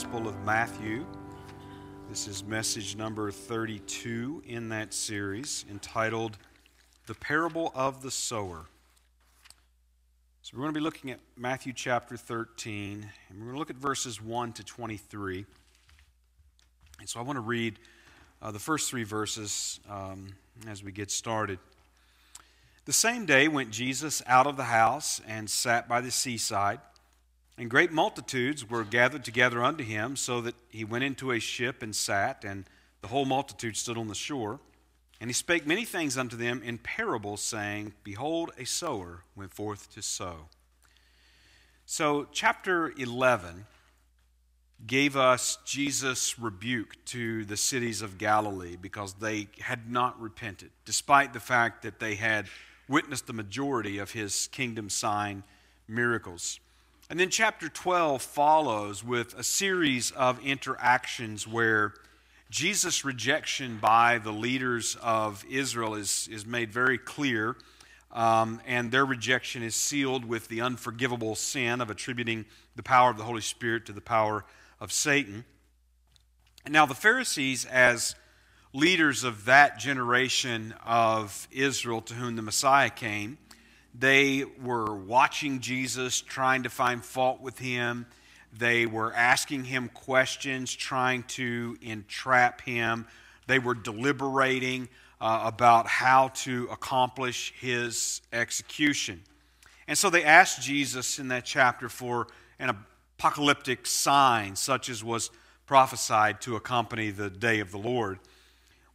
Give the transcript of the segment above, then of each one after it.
Gospel of Matthew. This is message number 32 in that series entitled The Parable of the Sower. So we're going to be looking at Matthew chapter 13, and we're going to look at verses 1 to 23. And so I want to read uh, the first three verses um, as we get started. The same day went Jesus out of the house and sat by the seaside, and great multitudes were gathered together unto him, so that he went into a ship and sat, and the whole multitude stood on the shore. And he spake many things unto them in parables, saying, Behold, a sower went forth to sow. So, chapter 11 gave us Jesus' rebuke to the cities of Galilee because they had not repented, despite the fact that they had witnessed the majority of his kingdom sign miracles. And then chapter 12 follows with a series of interactions where Jesus' rejection by the leaders of Israel is, is made very clear, um, and their rejection is sealed with the unforgivable sin of attributing the power of the Holy Spirit to the power of Satan. And now, the Pharisees, as leaders of that generation of Israel to whom the Messiah came, they were watching Jesus, trying to find fault with him they were asking him questions, trying to entrap him. They were deliberating uh, about how to accomplish his execution. And so they asked Jesus in that chapter for an apocalyptic sign, such as was prophesied to accompany the day of the Lord.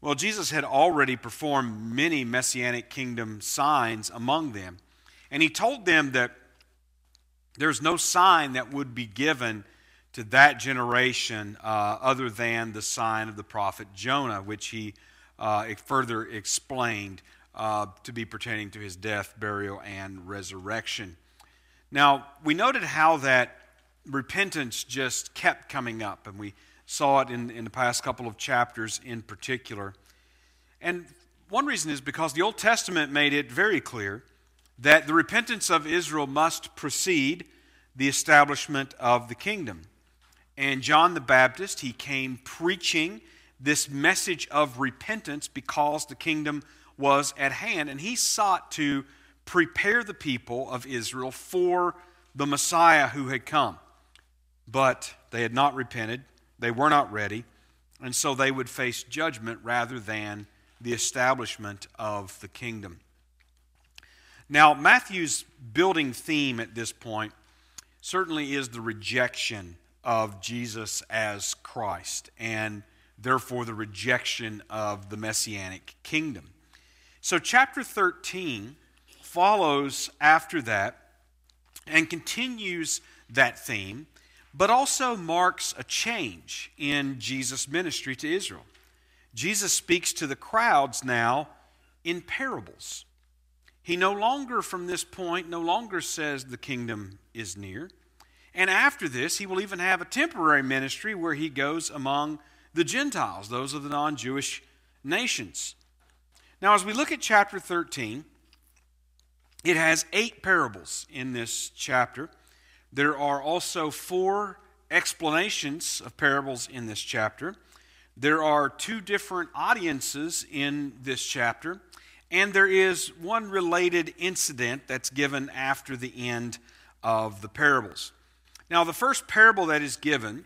Well, Jesus had already performed many messianic kingdom signs among them. And he told them that there's no sign that would be given to that generation uh, other than the sign of the prophet Jonah, which he uh, further explained uh, to be pertaining to his death, burial, and resurrection. Now, we noted how that repentance just kept coming up, and we saw it in, in the past couple of chapters in particular. And one reason is because the Old Testament made it very clear that the repentance of Israel must precede the establishment of the kingdom. And John the Baptist, he came preaching this message of repentance because the kingdom was at hand. And he sought to prepare the people of Israel for the Messiah who had come. But they had not repented, they were not ready, and so they would face judgment rather than the establishment of the kingdom. Now, Matthew's building theme at this point certainly is the rejection of Jesus as Christ and therefore the rejection of the messianic kingdom. So, chapter 13 follows after that and continues that theme, but also marks a change in Jesus' ministry to Israel. Jesus speaks to the crowds now in parables. He no longer, from this point, no longer says the kingdom is near. And after this, he will even have a temporary ministry where he goes among the Gentiles, those of the non Jewish nations. Now, as we look at chapter 13, it has eight parables in this chapter. There are also four explanations of parables in this chapter. There are two different audiences in this chapter. And there is one related incident that's given after the end of the parables. Now, the first parable that is given,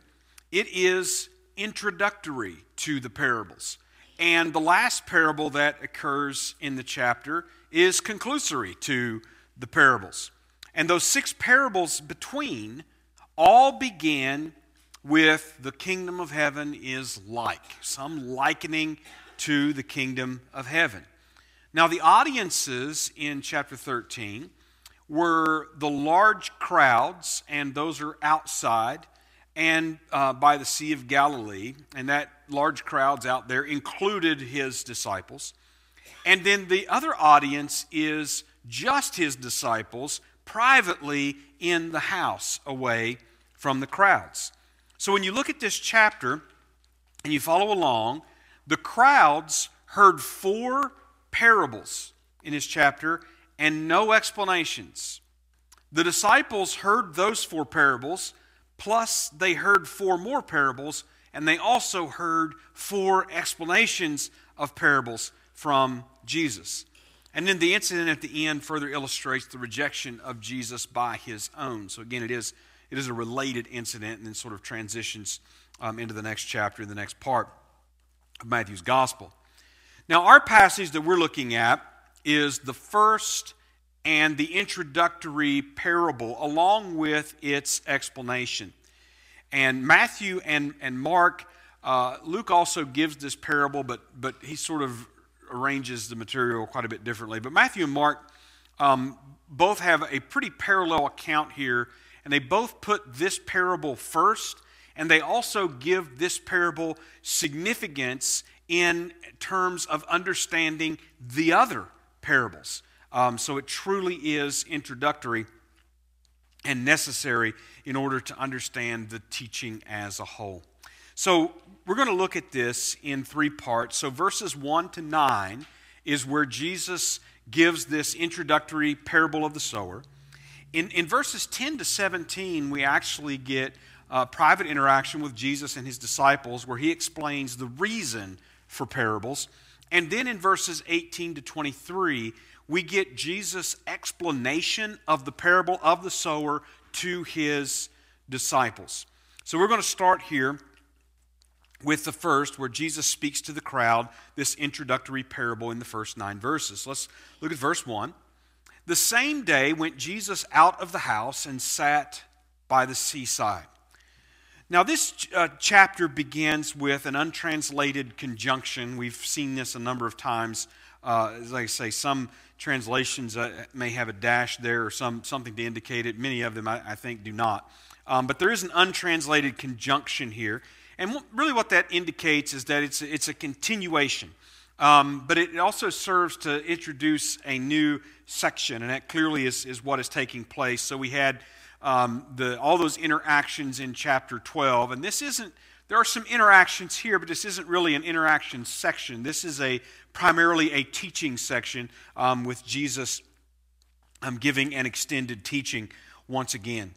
it is introductory to the parables. And the last parable that occurs in the chapter is conclusory to the parables. And those six parables between all begin with the kingdom of heaven is like, some likening to the kingdom of heaven. Now, the audiences in chapter 13 were the large crowds, and those are outside and uh, by the Sea of Galilee, and that large crowds out there included his disciples. And then the other audience is just his disciples privately in the house away from the crowds. So when you look at this chapter and you follow along, the crowds heard four parables in this chapter and no explanations. The disciples heard those four parables, plus they heard four more parables, and they also heard four explanations of parables from Jesus. And then the incident at the end further illustrates the rejection of Jesus by his own. So again, it is, it is a related incident and then sort of transitions um, into the next chapter, the next part of Matthew's gospel. Now, our passage that we're looking at is the first and the introductory parable, along with its explanation. And Matthew and, and Mark, uh, Luke also gives this parable, but, but he sort of arranges the material quite a bit differently. But Matthew and Mark um, both have a pretty parallel account here, and they both put this parable first, and they also give this parable significance in terms of understanding the other parables. Um, so it truly is introductory and necessary in order to understand the teaching as a whole. So we're going to look at this in three parts. So verses 1 to 9 is where Jesus gives this introductory parable of the sower. In, in verses 10 to 17, we actually get a private interaction with Jesus and his disciples where he explains the reason for parables. And then in verses 18 to 23, we get Jesus' explanation of the parable of the sower to his disciples. So we're going to start here with the first, where Jesus speaks to the crowd, this introductory parable in the first nine verses. Let's look at verse 1. The same day went Jesus out of the house and sat by the seaside. Now, this uh, chapter begins with an untranslated conjunction. We've seen this a number of times. Uh, as I say, some translations uh, may have a dash there or some, something to indicate it. Many of them, I, I think, do not. Um, but there is an untranslated conjunction here. And really, what that indicates is that it's a, it's a continuation. Um, but it also serves to introduce a new section, and that clearly is, is what is taking place. So we had um, the, all those interactions in chapter 12, and this isn't, there are some interactions here, but this isn't really an interaction section. This is a primarily a teaching section um, with Jesus um, giving an extended teaching once again.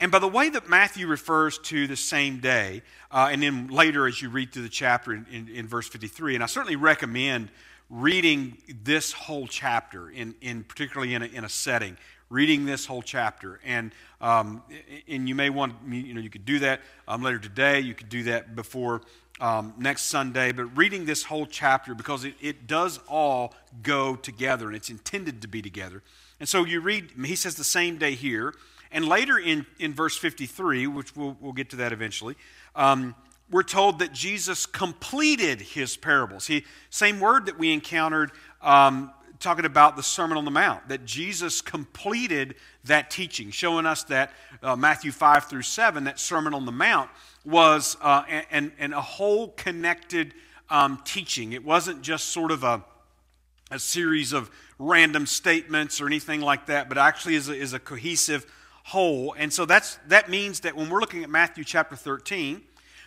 And by the way that Matthew refers to the same day, uh, and then later as you read through the chapter in, in, in, verse 53, and I certainly recommend reading this whole chapter, in, in particularly in a, in a setting, reading this whole chapter. And, um, and you may want, you know, you could do that um, later today, you could do that before um, next Sunday, but reading this whole chapter because it, it does all go together and it's intended to be together. And so you read, he says the same day here. And later in, in verse 53, which we'll, we'll get to that eventually, um, we're told that Jesus completed his parables. He, same word that we encountered um, talking about the Sermon on the Mount, that Jesus completed that teaching, showing us that uh, Matthew 5 through 7, that Sermon on the Mount, was uh, an, an, a whole connected um, teaching. It wasn't just sort of a, a series of random statements or anything like that, but actually is a, is a cohesive whole. And so that's, that means that when we're looking at Matthew chapter 13,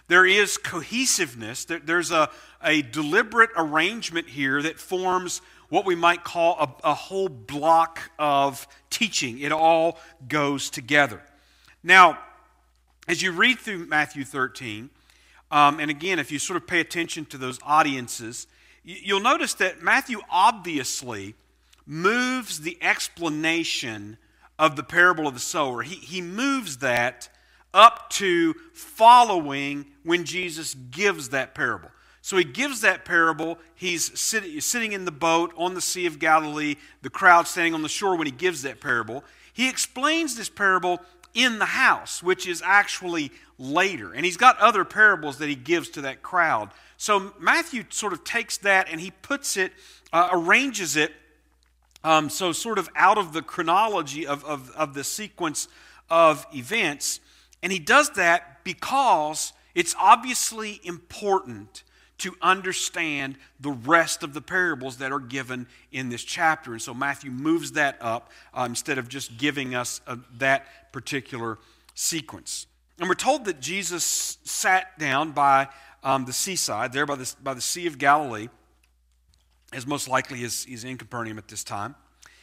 there is cohesiveness. There's a, a deliberate arrangement here that forms what we might call a, a whole block of teaching. It all goes together. Now, as you read through Matthew 13, um, and again, if you sort of pay attention to those audiences, you'll notice that Matthew obviously moves the explanation of the parable of the sower. He, he moves that up to following when Jesus gives that parable. So he gives that parable. He's sit, sitting in the boat on the Sea of Galilee, the crowd standing on the shore when he gives that parable. He explains this parable in the house, which is actually later. And he's got other parables that he gives to that crowd. So Matthew sort of takes that and he puts it, uh, arranges it um, so, sort of out of the chronology of, of, of the sequence of events. And he does that because it's obviously important to understand the rest of the parables that are given in this chapter. And so Matthew moves that up uh, instead of just giving us uh, that particular sequence. And we're told that Jesus sat down by um, the seaside, there by the, by the Sea of Galilee, as most likely is, he's in Capernaum at this time.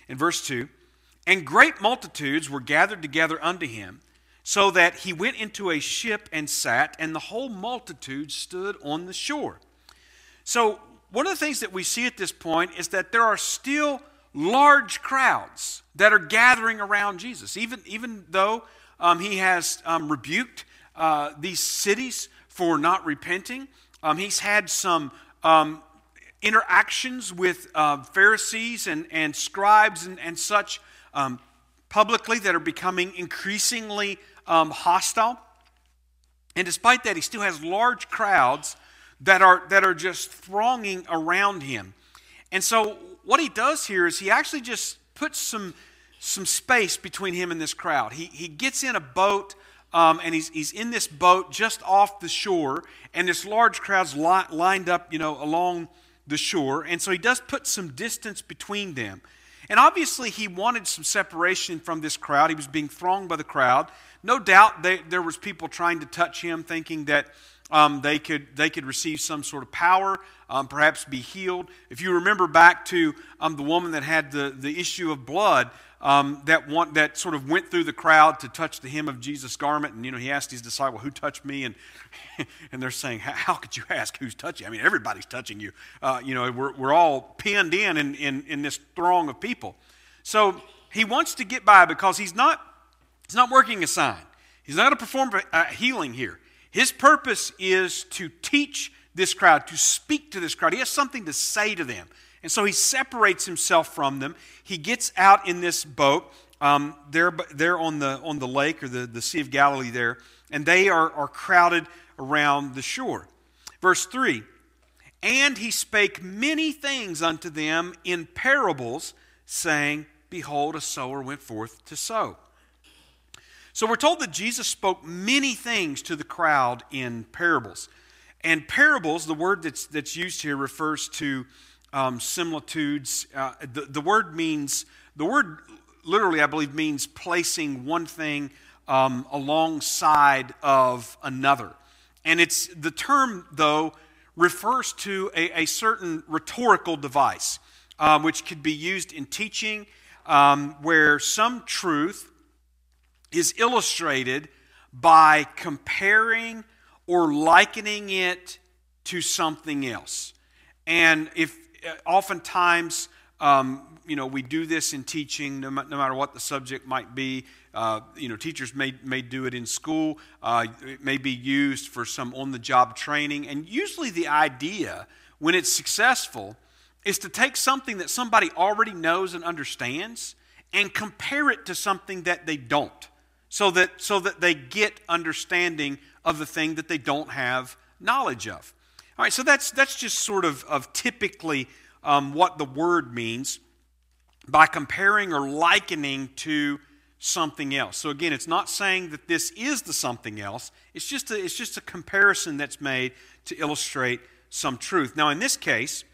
In verse 2, and great multitudes were gathered together unto him, so that he went into a ship and sat, and the whole multitude stood on the shore. So, one of the things that we see at this point is that there are still large crowds that are gathering around Jesus, even, even though um, he has um, rebuked uh, these cities for not repenting. Um, he's had some um, interactions with uh, Pharisees and, and scribes and, and such um, publicly that are becoming increasingly um, hostile. And despite that, he still has large crowds that are, that are just thronging around him. And so, what he does here is he actually just puts some, some space between him and this crowd. He, he gets in a boat. Um, and he's, he's in this boat just off the shore, and this large crowd's li- lined up, you know, along the shore. And so he does put some distance between them. And obviously, he wanted some separation from this crowd. He was being thronged by the crowd. No doubt they, there was people trying to touch him, thinking that um, they, could, they could receive some sort of power, um, perhaps be healed. If you remember back to um, the woman that had the, the issue of blood, um, that, one, that sort of went through the crowd to touch the hem of Jesus' garment. And, you know, he asked his disciple, Who touched me? And, and they're saying, How could you ask who's touching? I mean, everybody's touching you. Uh, you know, we're, we're all pinned in, in in, in this throng of people. So he wants to get by because he's not, he's not working a sign. He's not going to perform a healing here. His purpose is to teach this crowd, to speak to this crowd. He has something to say to them. And so he separates himself from them. He gets out in this boat. Um, they're, they're on, the, on the lake or the, the Sea of Galilee there, and they are, are crowded around the shore. Verse 3 And he spake many things unto them in parables, saying, Behold, a sower went forth to sow. So we're told that Jesus spoke many things to the crowd in parables. And parables, the word that's, that's used here refers to um, similitudes. Uh, the, the word means, the word literally, I believe, means placing one thing um, alongside of another. And it's the term, though, refers to a, a certain rhetorical device, um, which could be used in teaching, um, where some truth is illustrated by comparing or likening it to something else. And if uh, oftentimes, um, you know, we do this in teaching, no, no matter what the subject might be. Uh, you know, teachers may, may do it in school. Uh, it may be used for some on the job training. And usually, the idea, when it's successful, is to take something that somebody already knows and understands and compare it to something that they don't so that, so that they get understanding of the thing that they don't have knowledge of. All right, so that's, that's just sort of, of typically um, what the word means by comparing or likening to something else. So again, it's not saying that this is the something else. It's just a, it's just a comparison that's made to illustrate some truth. Now, in this case,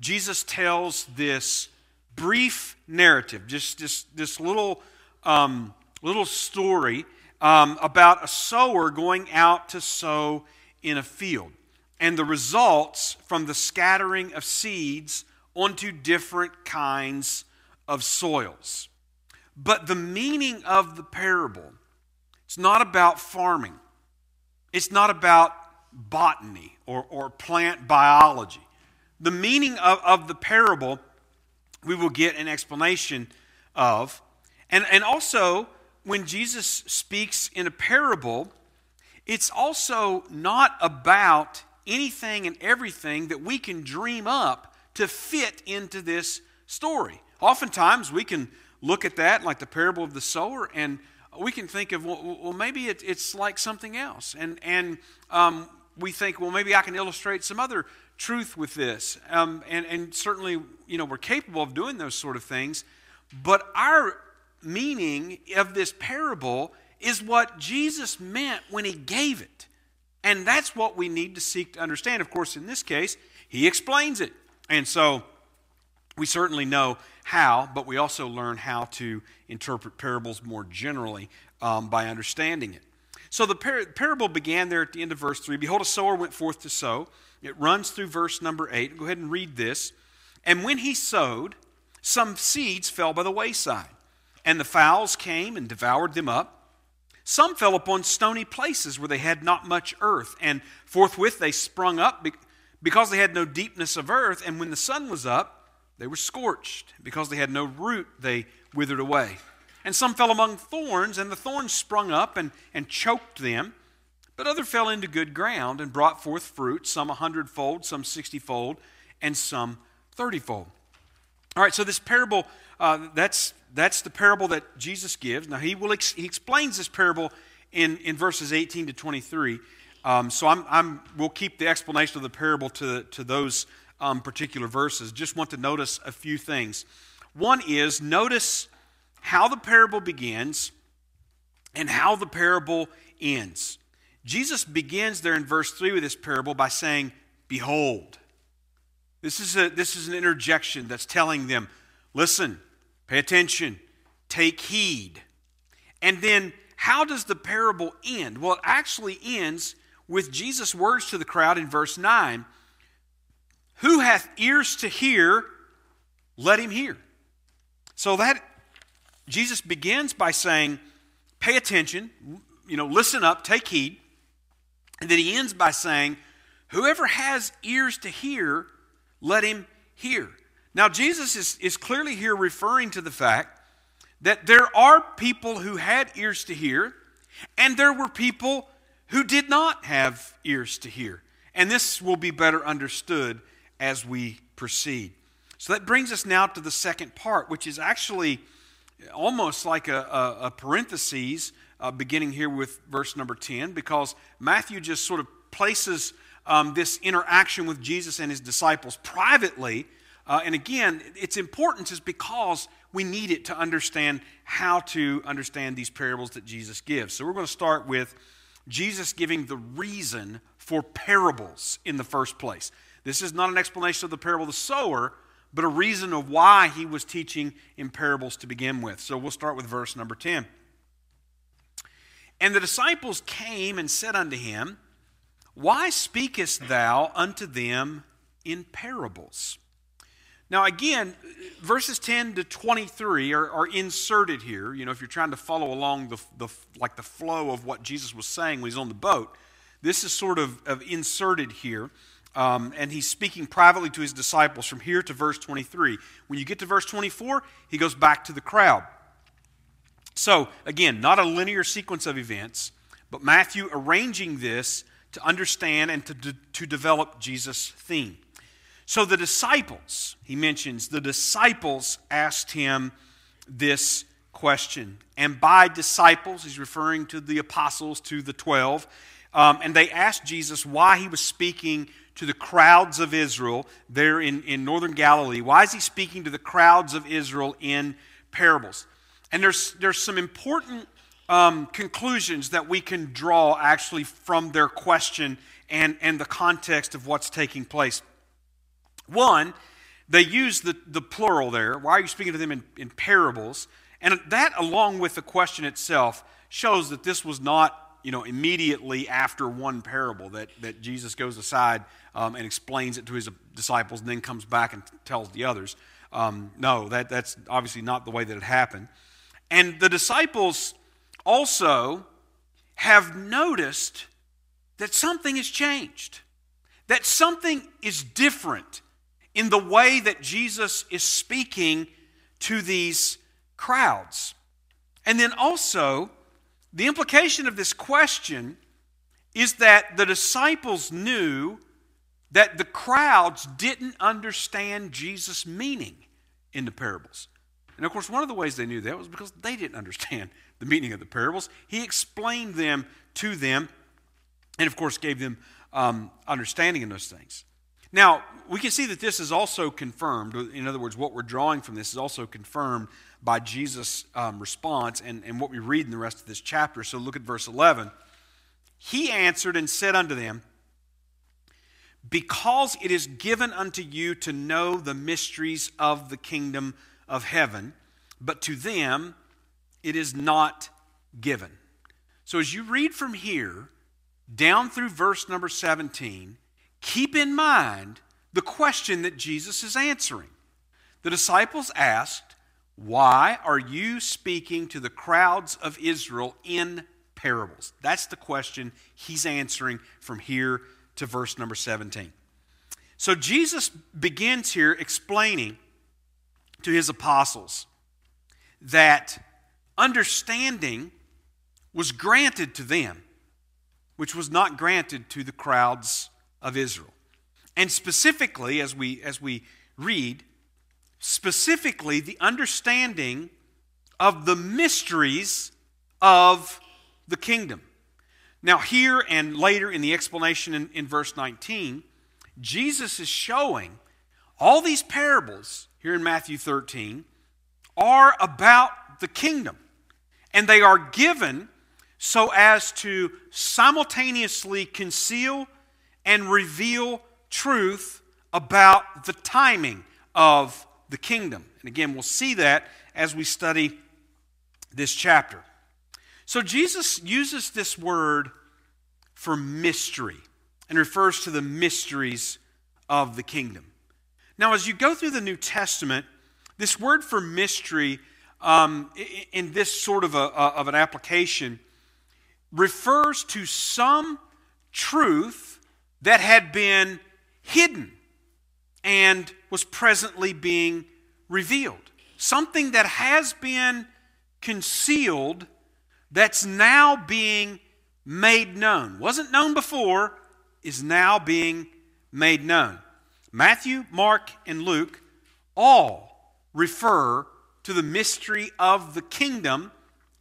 Jesus tells this brief narrative, just this, this little, um, little story um, about a sower going out to sow in a field and the results from the scattering of seeds onto different kinds of soils. But the meaning of the parable, it's not about farming. It's not about botany or, or plant biology. The meaning of, of the parable, we will get an explanation of. And, and also, when Jesus speaks in a parable, it's also not about anything and everything that we can dream up to fit into this story. Oftentimes, we can look at that like the parable of the sower and we can think of, well, well maybe it, it's like something else. And, and um, we think, well, maybe I can illustrate some other truth with this. Um, and, and certainly, you know, we're capable of doing those sort of things. But our meaning of this parable is what Jesus meant when he gave it. And that's what we need to seek to understand. Of course, in this case, he explains it. And so we certainly know how, but we also learn how to interpret parables more generally um, by understanding it. So the par- parable began there at the end of verse 3. Behold, a sower went forth to sow. It runs through verse number 8. Go ahead and read this. And when he sowed, some seeds fell by the wayside, and the fowls came and devoured them up. Some fell upon stony places where they had not much earth, and forthwith they sprung up because they had no deepness of earth. And when the sun was up, they were scorched. Because they had no root, they withered away. And some fell among thorns, and the thorns sprung up and, and choked them. But other fell into good ground and brought forth fruit, some a hundredfold, some sixtyfold, and some thirtyfold. All right, so this parable, uh, that's, that's the parable that Jesus gives. Now, he, will ex- he explains this parable in, in verses 18 to 23. Um, so I'm, I'm, we'll keep the explanation of the parable to, to those um, particular verses. Just want to notice a few things. One is notice how the parable begins and how the parable ends. Jesus begins there in verse 3 with this parable by saying, Behold. This is, a, this is an interjection that's telling them, listen, pay attention, take heed. And then, how does the parable end? Well, it actually ends with Jesus' words to the crowd in verse 9 Who hath ears to hear, let him hear. So that Jesus begins by saying, pay attention, you know, listen up, take heed. And then he ends by saying, whoever has ears to hear, let him hear. Now, Jesus is, is clearly here referring to the fact that there are people who had ears to hear, and there were people who did not have ears to hear. And this will be better understood as we proceed. So that brings us now to the second part, which is actually almost like a, a, a parenthesis uh, beginning here with verse number 10 because Matthew just sort of places um, this interaction with Jesus and his disciples privately. Uh, and again, its importance is because we need it to understand how to understand these parables that Jesus gives. So we're going to start with Jesus giving the reason for parables in the first place. This is not an explanation of the parable of the sower, but a reason of why he was teaching in parables to begin with. So we'll start with verse number 10. And the disciples came and said unto him, Why speakest thou unto them in parables? Now, again, verses 10 to 23 are, are, inserted here. You know, if you're trying to follow along the, the, like the flow of what Jesus was saying when he's on the boat, this is sort of, of inserted here. Um, and he's speaking privately to his disciples from here to verse 23. When you get to verse 24, he goes back to the crowd. So, again, not a linear sequence of events, but Matthew arranging this to understand and to, de- to develop Jesus' theme. So, the disciples, he mentions, the disciples asked him this question. And by disciples, he's referring to the apostles, to the 12. Um, and they asked Jesus why he was speaking to the crowds of Israel there in, in northern Galilee. Why is he speaking to the crowds of Israel in parables? And there's, there's some important um, conclusions that we can draw actually from their question and, and the context of what's taking place. One, they use the, the plural there. Why are you speaking to them in, in parables? And that, along with the question itself, shows that this was not you know, immediately after one parable that, that Jesus goes aside um, and explains it to his disciples and then comes back and tells the others. Um, no, that, that's obviously not the way that it happened. And the disciples also have noticed that something has changed, that something is different in the way that Jesus is speaking to these crowds. And then also, the implication of this question is that the disciples knew that the crowds didn't understand Jesus' meaning in the parables. And of course, one of the ways they knew that was because they didn't understand the meaning of the parables. He explained them to them, and of course, gave them um, understanding in those things. Now, we can see that this is also confirmed. In other words, what we're drawing from this is also confirmed by Jesus' um, response and, and what we read in the rest of this chapter. So look at verse 11. He answered and said unto them, Because it is given unto you to know the mysteries of the kingdom of heaven, but to them it is not given. So as you read from here down through verse number 17, keep in mind the question that Jesus is answering. The disciples asked, Why are you speaking to the crowds of Israel in parables? That's the question he's answering from here to verse number 17. So Jesus begins here explaining to his apostles that understanding was granted to them, which was not granted to the crowds of Israel. And specifically, as we, as we read, specifically the understanding of the mysteries of the kingdom. Now, here and later in the explanation in, in verse 19, Jesus is showing all these parables here in Matthew 13 are about the kingdom. And they are given so as to simultaneously conceal and reveal truth about the timing of the kingdom. And again, we'll see that as we study this chapter. So Jesus uses this word for mystery and refers to the mysteries of the kingdom. Now, as you go through the New Testament, this word for mystery, um, in this sort of, a, of an application, refers to some truth that had been hidden and was presently being revealed. Something that has been concealed that's now being made known. Wasn't known before, is now being made known. Matthew, Mark, and Luke all refer to the mystery of the kingdom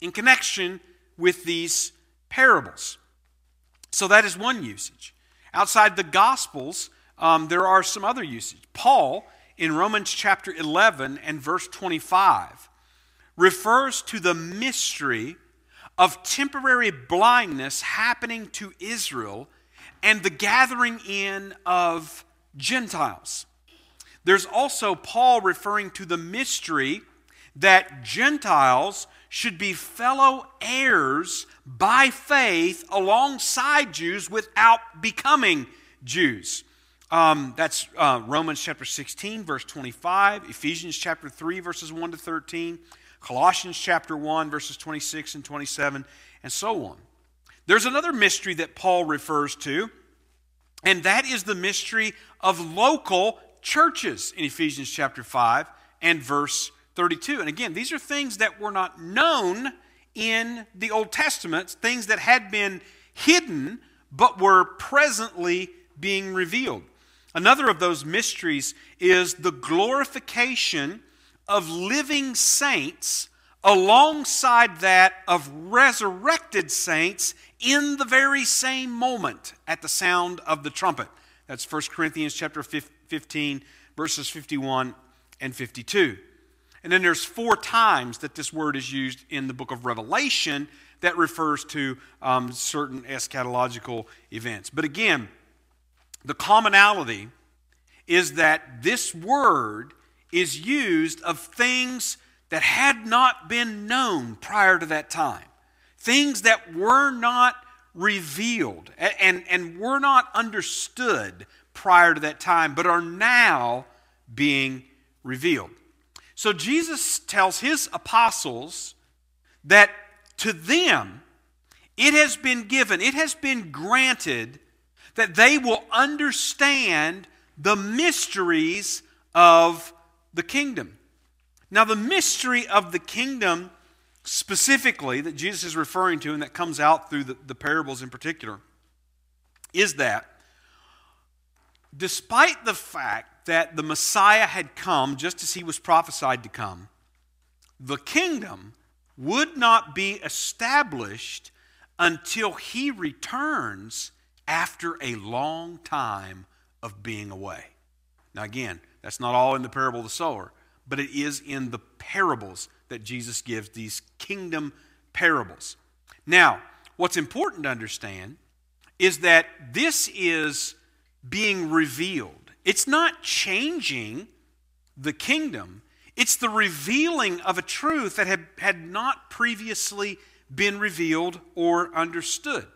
in connection with these parables. So that is one usage. Outside the Gospels, um, there are some other usage. Paul, in Romans chapter 11 and verse 25, refers to the mystery of temporary blindness happening to Israel and the gathering in of Gentiles. There's also Paul referring to the mystery that Gentiles should be fellow heirs by faith alongside Jews without becoming Jews. Um, that's uh, Romans chapter 16, verse 25, Ephesians chapter 3, verses 1 to 13, Colossians chapter 1, verses 26 and 27, and so on. There's another mystery that Paul refers to, and that is the mystery of local churches in Ephesians chapter 5 and verse 32. And again, these are things that were not known in the Old Testament, things that had been hidden but were presently being revealed. Another of those mysteries is the glorification of living saints alongside that of resurrected saints in the very same moment at the sound of the trumpet. That's 1 Corinthians chapter 15 verses 51 and 52. And then there's four times that this word is used in the book of Revelation that refers to um, certain eschatological events. But again, the commonality is that this word is used of things that had not been known prior to that time, things that were not revealed and, and, and were not understood prior to that time, but are now being revealed. So Jesus tells his apostles that to them it has been given, it has been granted that they will understand the mysteries of the kingdom. Now, the mystery of the kingdom, specifically, that Jesus is referring to and that comes out through the, the parables in particular, is that despite the fact that the Messiah had come just as he was prophesied to come, the kingdom would not be established until he returns after a long time of being away. Now, again, that's not all in the parable of the sower, but it is in the parables that Jesus gives, these kingdom parables. Now, what's important to understand is that this is being revealed. It's not changing the kingdom, it's the revealing of a truth that had, had not previously been revealed or understood.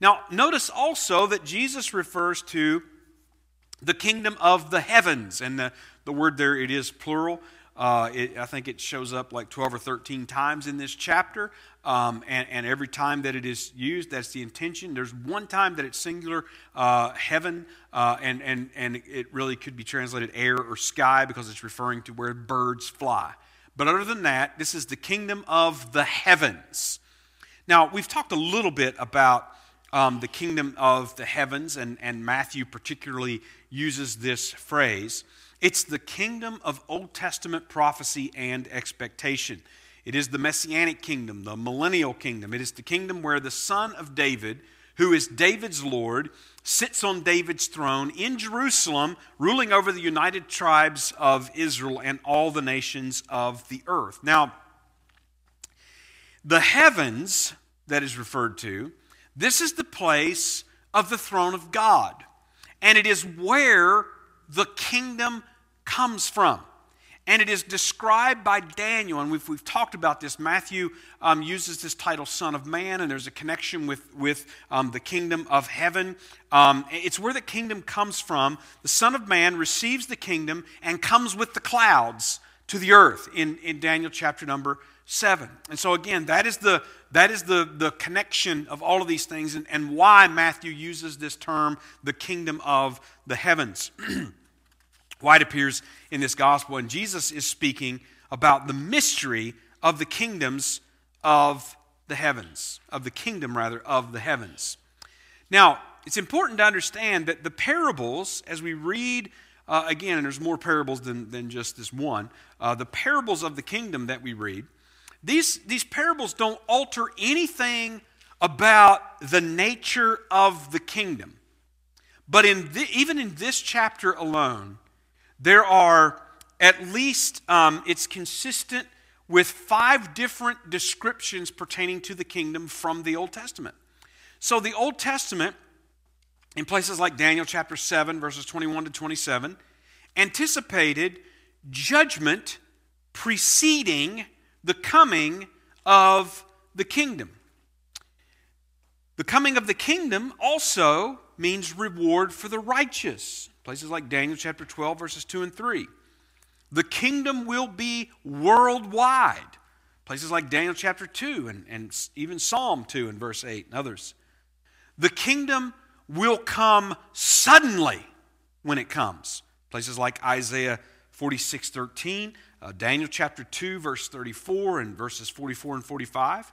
Now, notice also that Jesus refers to the kingdom of the heavens, and the, the word there, it is plural. Uh, it, I think it shows up like 12 or 13 times in this chapter. Um, and, and, every time that it is used, that's the intention. There's one time that it's singular, uh, heaven, uh, and, and, and it really could be translated air or sky because it's referring to where birds fly. But other than that, this is the kingdom of the heavens. Now, we've talked a little bit about um, the kingdom of the heavens, and, and Matthew particularly uses this phrase. It's the kingdom of Old Testament prophecy and expectation. It is the messianic kingdom, the millennial kingdom. It is the kingdom where the son of David, who is David's Lord, sits on David's throne in Jerusalem, ruling over the united tribes of Israel and all the nations of the earth. Now, the heavens that is referred to, this is the place of the throne of God. And it is where the kingdom comes from. And it is described by Daniel, and we've, we've talked about this. Matthew um, uses this title, Son of Man, and there's a connection with, with um, the kingdom of heaven. Um, it's where the kingdom comes from. The Son of Man receives the kingdom and comes with the clouds to the earth in, in Daniel chapter number 7. And so, again, that is the, that is the, the connection of all of these things and, and why Matthew uses this term, the kingdom of the heavens. why it appears in this gospel. And Jesus is speaking about the mystery of the kingdoms of the heavens, of the kingdom, rather, of the heavens. Now, it's important to understand that the parables, as we read uh, again, and there's more parables than, than just this one, uh, the parables of the kingdom that we read, these, these parables don't alter anything about the nature of the kingdom. But in the, even in this chapter alone, there are at least, um, it's consistent with five different descriptions pertaining to the kingdom from the Old Testament. So the Old Testament, in places like Daniel chapter 7, verses 21 to 27, anticipated judgment preceding the coming of the kingdom. The coming of the kingdom also means reward for the righteous. Places like Daniel chapter 12, verses 2 and 3. The kingdom will be worldwide. Places like Daniel chapter 2 and, and even Psalm 2 and verse 8 and others. The kingdom will come suddenly when it comes. Places like Isaiah 46 13, uh, Daniel chapter 2, verse 34, and verses 44 and 45.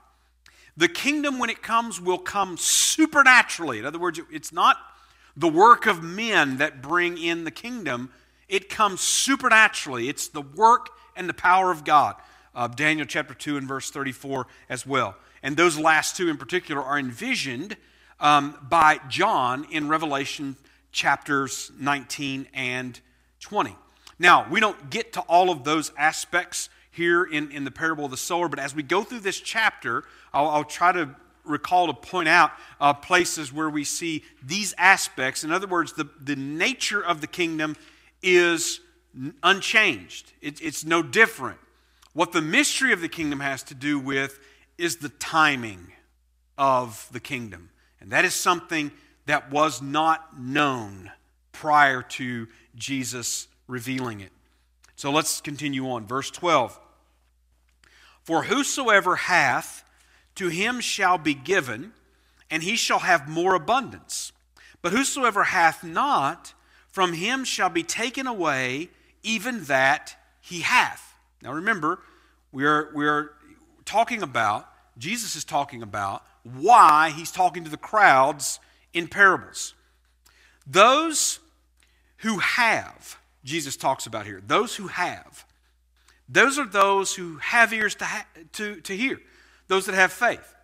The kingdom, when it comes, will come supernaturally. In other words, it's not the work of men that bring in the kingdom. It comes supernaturally. It's the work and the power of God. Uh, Daniel chapter 2 and verse 34 as well. And those last two in particular are envisioned um, by John in Revelation chapters 19 and 20. Now, we don't get to all of those aspects here in, in the parable of the sower, but as we go through this chapter, I'll, I'll try to recall to point out uh, places where we see these aspects. In other words, the, the nature of the kingdom is unchanged, it, it's no different. What the mystery of the kingdom has to do with is the timing of the kingdom. And that is something that was not known prior to Jesus revealing it. So let's continue on. Verse 12 For whosoever hath, to him shall be given, and he shall have more abundance. But whosoever hath not, from him shall be taken away even that he hath. Now remember, we are, we are talking about, Jesus is talking about why he's talking to the crowds in parables. Those who have, Jesus talks about here, those who have, those are those who have ears to, ha- to, to hear those that have faith.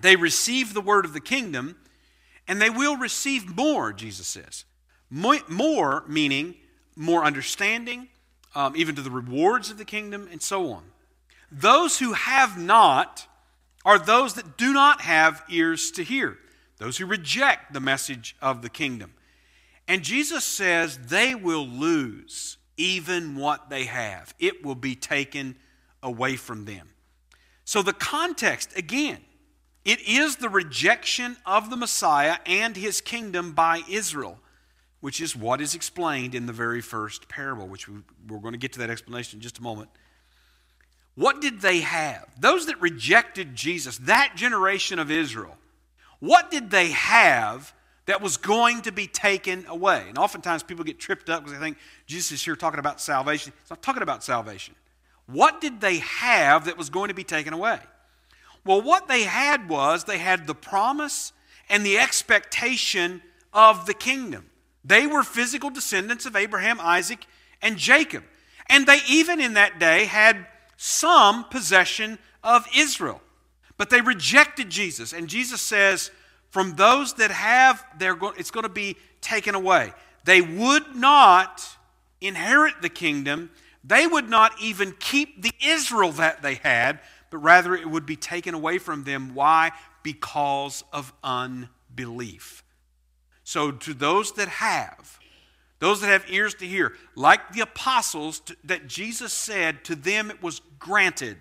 They receive the word of the kingdom, and they will receive more, Jesus says. More meaning more understanding, um, even to the rewards of the kingdom, and so on. Those who have not are those that do not have ears to hear, those who reject the message of the kingdom. And Jesus says they will lose even what they have, it will be taken away from them. So, the context, again, it is the rejection of the Messiah and his kingdom by Israel, which is what is explained in the very first parable, which we, we're going to get to that explanation in just a moment. What did they have? Those that rejected Jesus, that generation of Israel, what did they have that was going to be taken away? And oftentimes people get tripped up because they think Jesus is here talking about salvation. He's not talking about salvation. What did they have that was going to be taken away? Well, what they had was they had the promise and the expectation of the kingdom. They were physical descendants of Abraham, Isaac, and Jacob. And they even in that day had some possession of Israel. But they rejected Jesus. And Jesus says, from those that have, they're go- it's going to be taken away. They would not inherit the kingdom. They would not even keep the Israel that they had, but rather it would be taken away from them. Why? Because of unbelief. So, to those that have, those that have ears to hear, like the apostles to, that Jesus said, to them it was granted.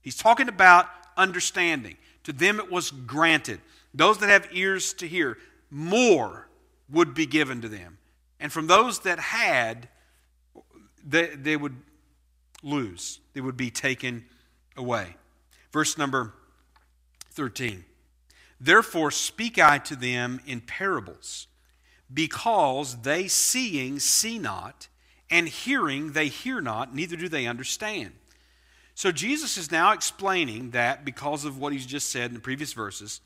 He's talking about understanding. To them it was granted. Those that have ears to hear, more would be given to them. And from those that had, they, they would lose, they would be taken away. Verse number 13. Therefore speak I to them in parables because they seeing see not, and hearing they hear not, neither do they understand. So Jesus is now explaining that because of what he's just said in the previous verses,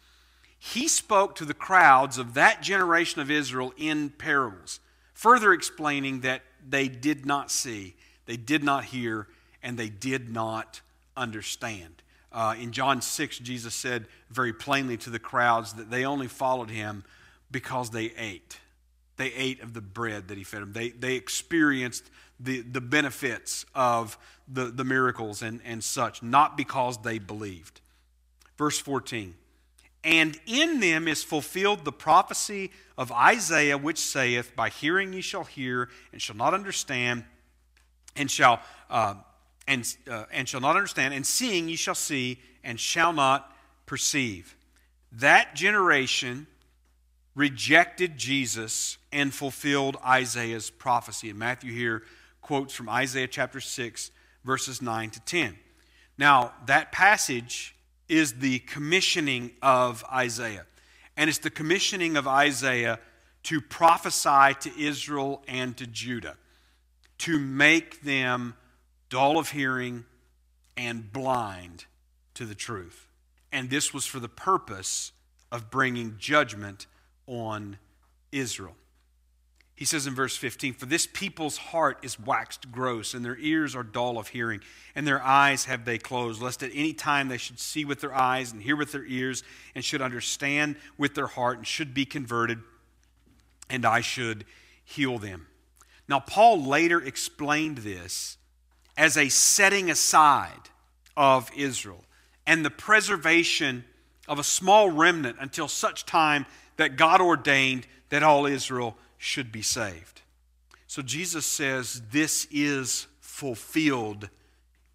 he spoke to the crowds of that generation of Israel in parables, further explaining that they did not see, they did not hear, and they did not understand. Uh, in John 6, Jesus said very plainly to the crowds that they only followed him because they ate. They ate of the bread that he fed them. They, they experienced the, the benefits of the, the miracles and, and such, not because they believed. Verse 14 And in them is fulfilled the prophecy of Isaiah, which saith, By hearing ye shall hear, and shall not understand, and shall. Uh, and, uh, and shall not understand, and seeing ye shall see, and shall not perceive. That generation rejected Jesus and fulfilled Isaiah's prophecy. And Matthew here quotes from Isaiah chapter 6, verses 9 to 10. Now, that passage is the commissioning of Isaiah. And it's the commissioning of Isaiah to prophesy to Israel and to Judah, to make them dull of hearing and blind to the truth. And this was for the purpose of bringing judgment on Israel. He says in verse 15, For this people's heart is waxed gross, and their ears are dull of hearing, and their eyes have they closed, lest at any time they should see with their eyes, and hear with their ears, and should understand with their heart, and should be converted, and I should heal them. Now, Paul later explained this as a setting aside of Israel and the preservation of a small remnant until such time that God ordained that all Israel should be saved. So Jesus says this is fulfilled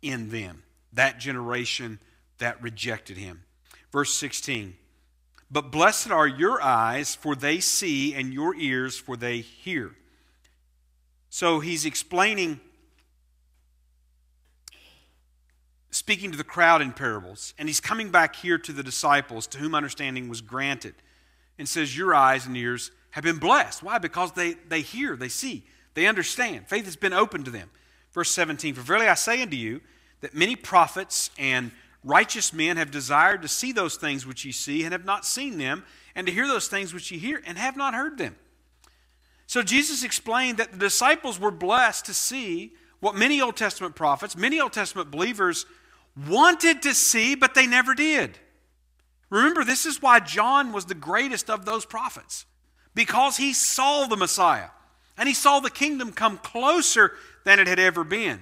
in them, that generation that rejected him. Verse 16 But blessed are your eyes, for they see, and your ears, for they hear. So he's explaining, speaking to the crowd in parables, and he's coming back here to the disciples to whom understanding was granted and says, Your eyes and ears have been blessed. Why? Because they, they hear, they see, they understand. Faith has been opened to them. Verse 17 For verily I say unto you that many prophets and righteous men have desired to see those things which ye see and have not seen them, and to hear those things which ye hear and have not heard them. So Jesus explained that the disciples were blessed to see what many Old Testament prophets, many Old Testament believers wanted to see, but they never did. Remember, this is why John was the greatest of those prophets, because he saw the Messiah and he saw the kingdom come closer than it had ever been.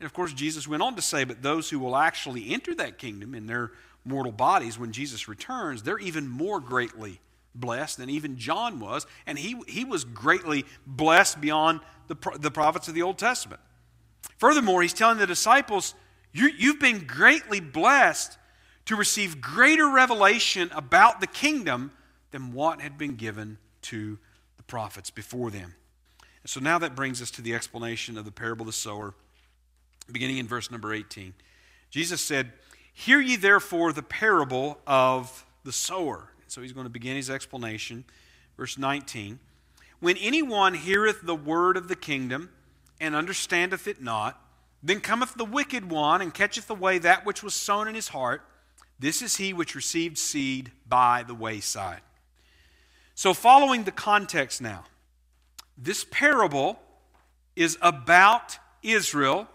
And of course, Jesus went on to say, But those who will actually enter that kingdom in their mortal bodies when Jesus returns, they're even more greatly blessed than even John was. And he, he was greatly blessed beyond the, the prophets of the Old Testament. Furthermore, he's telling the disciples, you, You've been greatly blessed to receive greater revelation about the kingdom than what had been given to the prophets before them. And so now that brings us to the explanation of the parable of the sower, beginning in verse number 18. Jesus said, Hear ye therefore the parable of the sower. So he's going to begin his explanation. Verse 19 When anyone heareth the word of the kingdom and understandeth it not, then cometh the wicked one and catcheth away that which was sown in his heart. This is he which received seed by the wayside. So, following the context now, this parable is about Israel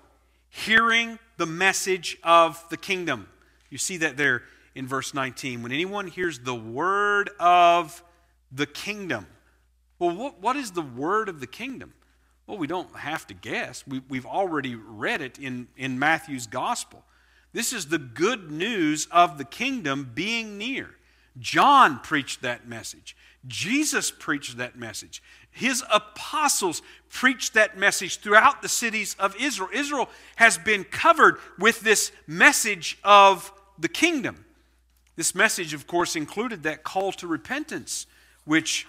hearing the message of the kingdom. You see that there in verse 19. When anyone hears the word of the kingdom. Well, what, what is the word of the kingdom? Well, we don't have to guess. We, we've already read it in, in Matthew's gospel. This is the good news of the kingdom being near. John preached that message. Jesus preached that message. His apostles preached that message throughout the cities of Israel. Israel has been covered with this message of the kingdom. This message, of course, included that call to repentance, which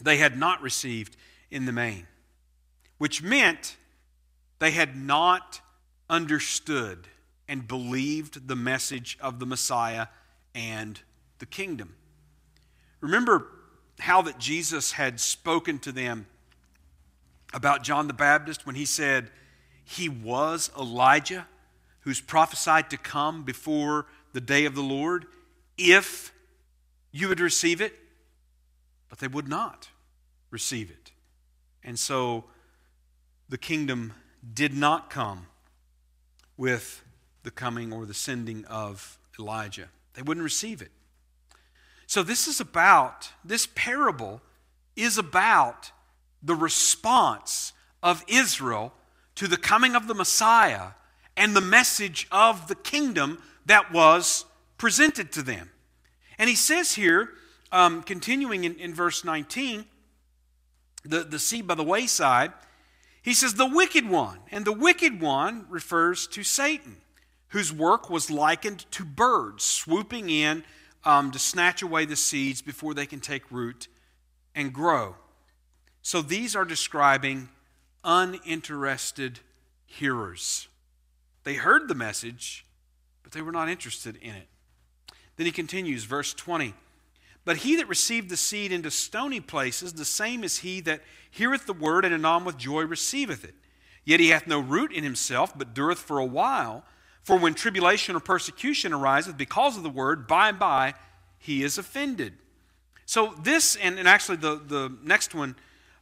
they had not received in the main, which meant they had not understood and believed the message of the Messiah and the kingdom. Remember how that Jesus had spoken to them about John the Baptist when he said he was Elijah who's prophesied to come before the day of the Lord if you would receive it, but they would not receive it. And so the kingdom did not come with the coming or the sending of Elijah. They wouldn't receive it. So, this is about, this parable is about the response of Israel to the coming of the Messiah and the message of the kingdom that was presented to them. And he says here, um, continuing in, in verse 19, the, the seed by the wayside, he says, the wicked one. And the wicked one refers to Satan, whose work was likened to birds swooping in um, to snatch away the seeds before they can take root and grow. So these are describing uninterested hearers. They heard the message, but they were not interested in it. Then he continues, verse 20. But he that received the seed into stony places, the same is he that heareth the word and anon with joy receiveth it. Yet he hath no root in himself, but dureth for a while. For when tribulation or persecution ariseth because of the word, by and by he is offended. So, this, and, and actually the, the next one,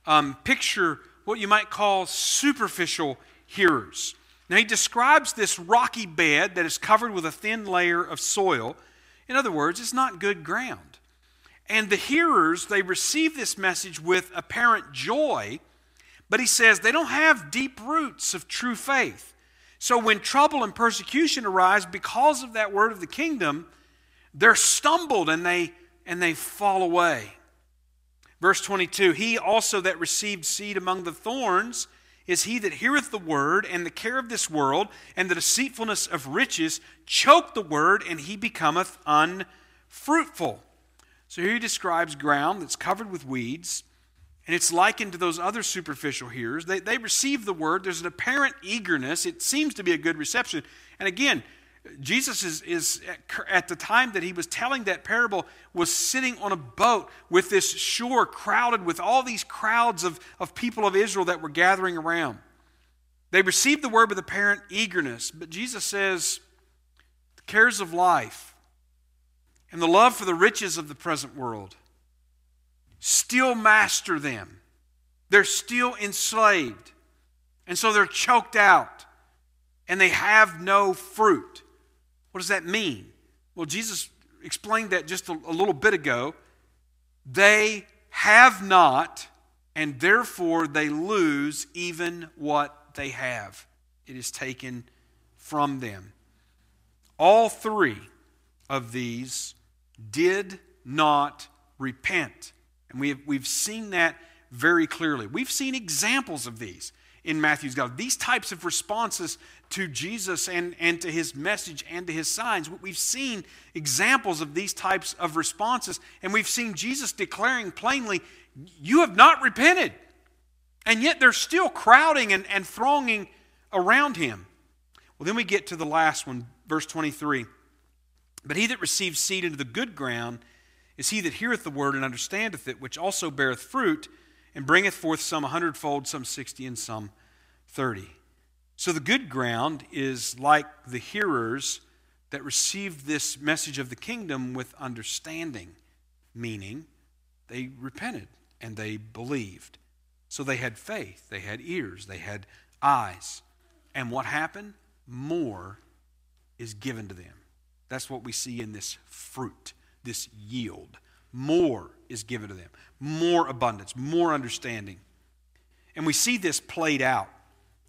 um, picture what you might call superficial hearers. Now, he describes this rocky bed that is covered with a thin layer of soil. In other words, it's not good ground. And the hearers, they receive this message with apparent joy, but he says they don't have deep roots of true faith. So when trouble and persecution arise because of that word of the kingdom, they're stumbled and they and they fall away. Verse 22 He also that received seed among the thorns is he that heareth the word, and the care of this world, and the deceitfulness of riches choke the word, and he becometh unfruitful. So here he describes ground that's covered with weeds and it's likened to those other superficial hearers. They, they receive the word, there's an apparent eagerness. It seems to be a good reception. And again, Jesus is, is at the time that he was telling that parable was sitting on a boat with this shore crowded with all these crowds of, of people of Israel that were gathering around. They received the word with apparent eagerness, but Jesus says the cares of life and the love for the riches of the present world still master them. They're still enslaved. And so they're choked out and they have no fruit. What does that mean? Well, Jesus explained that just a, a little bit ago. They have not, and therefore they lose even what they have. It is taken from them. All three of these did not repent. And we have, we've seen that very clearly. We've seen examples of these in Matthew's gospel. These types of responses to Jesus and, and to his message and to his signs. We've seen examples of these types of responses, and we've seen Jesus declaring plainly, You have not repented. And yet they're still crowding and, and thronging around him. Well, then we get to the last one, verse 23. But he that receives seed into the good ground is he that heareth the word and understandeth it, which also beareth fruit and bringeth forth some a hundredfold, some sixty, and some thirty. So the good ground is like the hearers that received this message of the kingdom with understanding, meaning they repented and they believed. So they had faith, they had ears, they had eyes. And what happened? More is given to them. That's what we see in this fruit, this yield. More is given to them, more abundance, more understanding. And we see this played out,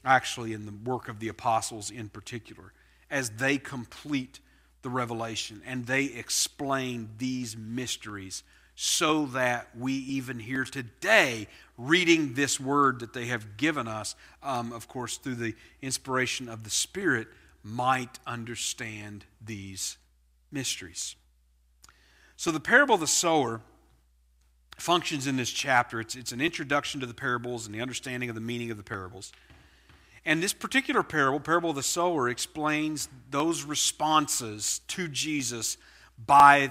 actually, in the work of the apostles in particular, as they complete the revelation and they explain these mysteries so that we even here today, reading this word that they have given us, um, of course, through the inspiration of the Spirit, might understand these mysteries. So, the parable of the sower functions in this chapter. It's, it's an introduction to the parables and the understanding of the meaning of the parables. And this particular parable, parable of the sower, explains those responses to Jesus by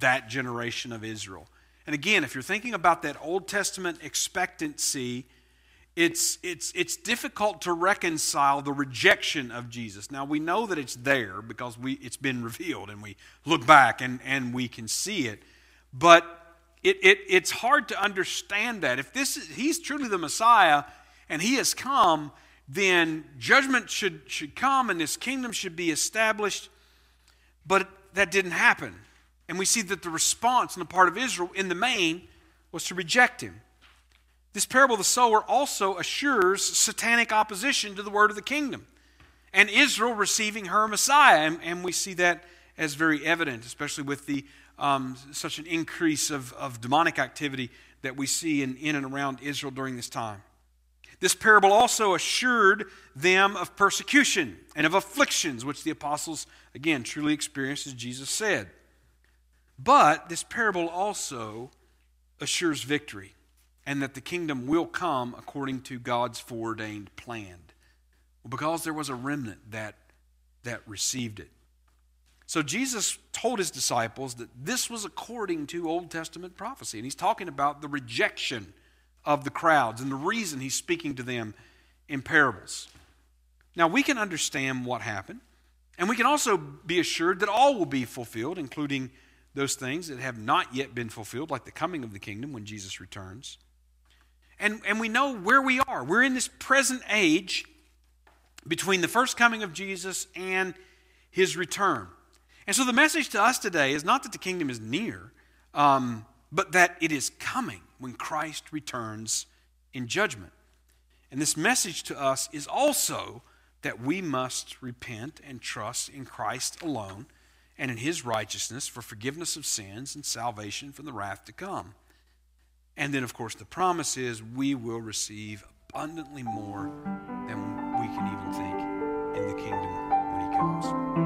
that generation of Israel. And again, if you're thinking about that Old Testament expectancy, it's, it's, it's difficult to reconcile the rejection of Jesus. Now, we know that it's there because we, it's been revealed and we look back and, and we can see it. But it, it, it's hard to understand that. If this is, he's truly the Messiah and he has come, then judgment should, should come and this kingdom should be established. But that didn't happen. And we see that the response on the part of Israel in the main was to reject him. This parable of the sower also assures satanic opposition to the word of the kingdom and Israel receiving her Messiah. And, and we see that as very evident, especially with the, um, such an increase of, of demonic activity that we see in, in and around Israel during this time. This parable also assured them of persecution and of afflictions, which the apostles, again, truly experienced, as Jesus said. But this parable also assures victory and that the kingdom will come according to God's foreordained plan. Well, because there was a remnant that, that received it. So Jesus told his disciples that this was according to Old Testament prophecy. And he's talking about the rejection of the crowds and the reason he's speaking to them in parables. Now, we can understand what happened, and we can also be assured that all will be fulfilled, including those things that have not yet been fulfilled, like the coming of the kingdom when Jesus returns. And, and we know where we are. We're in this present age between the first coming of Jesus and his return. And so the message to us today is not that the kingdom is near, um, but that it is coming when Christ returns in judgment. And this message to us is also that we must repent and trust in Christ alone and in his righteousness for forgiveness of sins and salvation from the wrath to come. And then, of course, the promise is we will receive abundantly more than we can even think in the kingdom when He comes.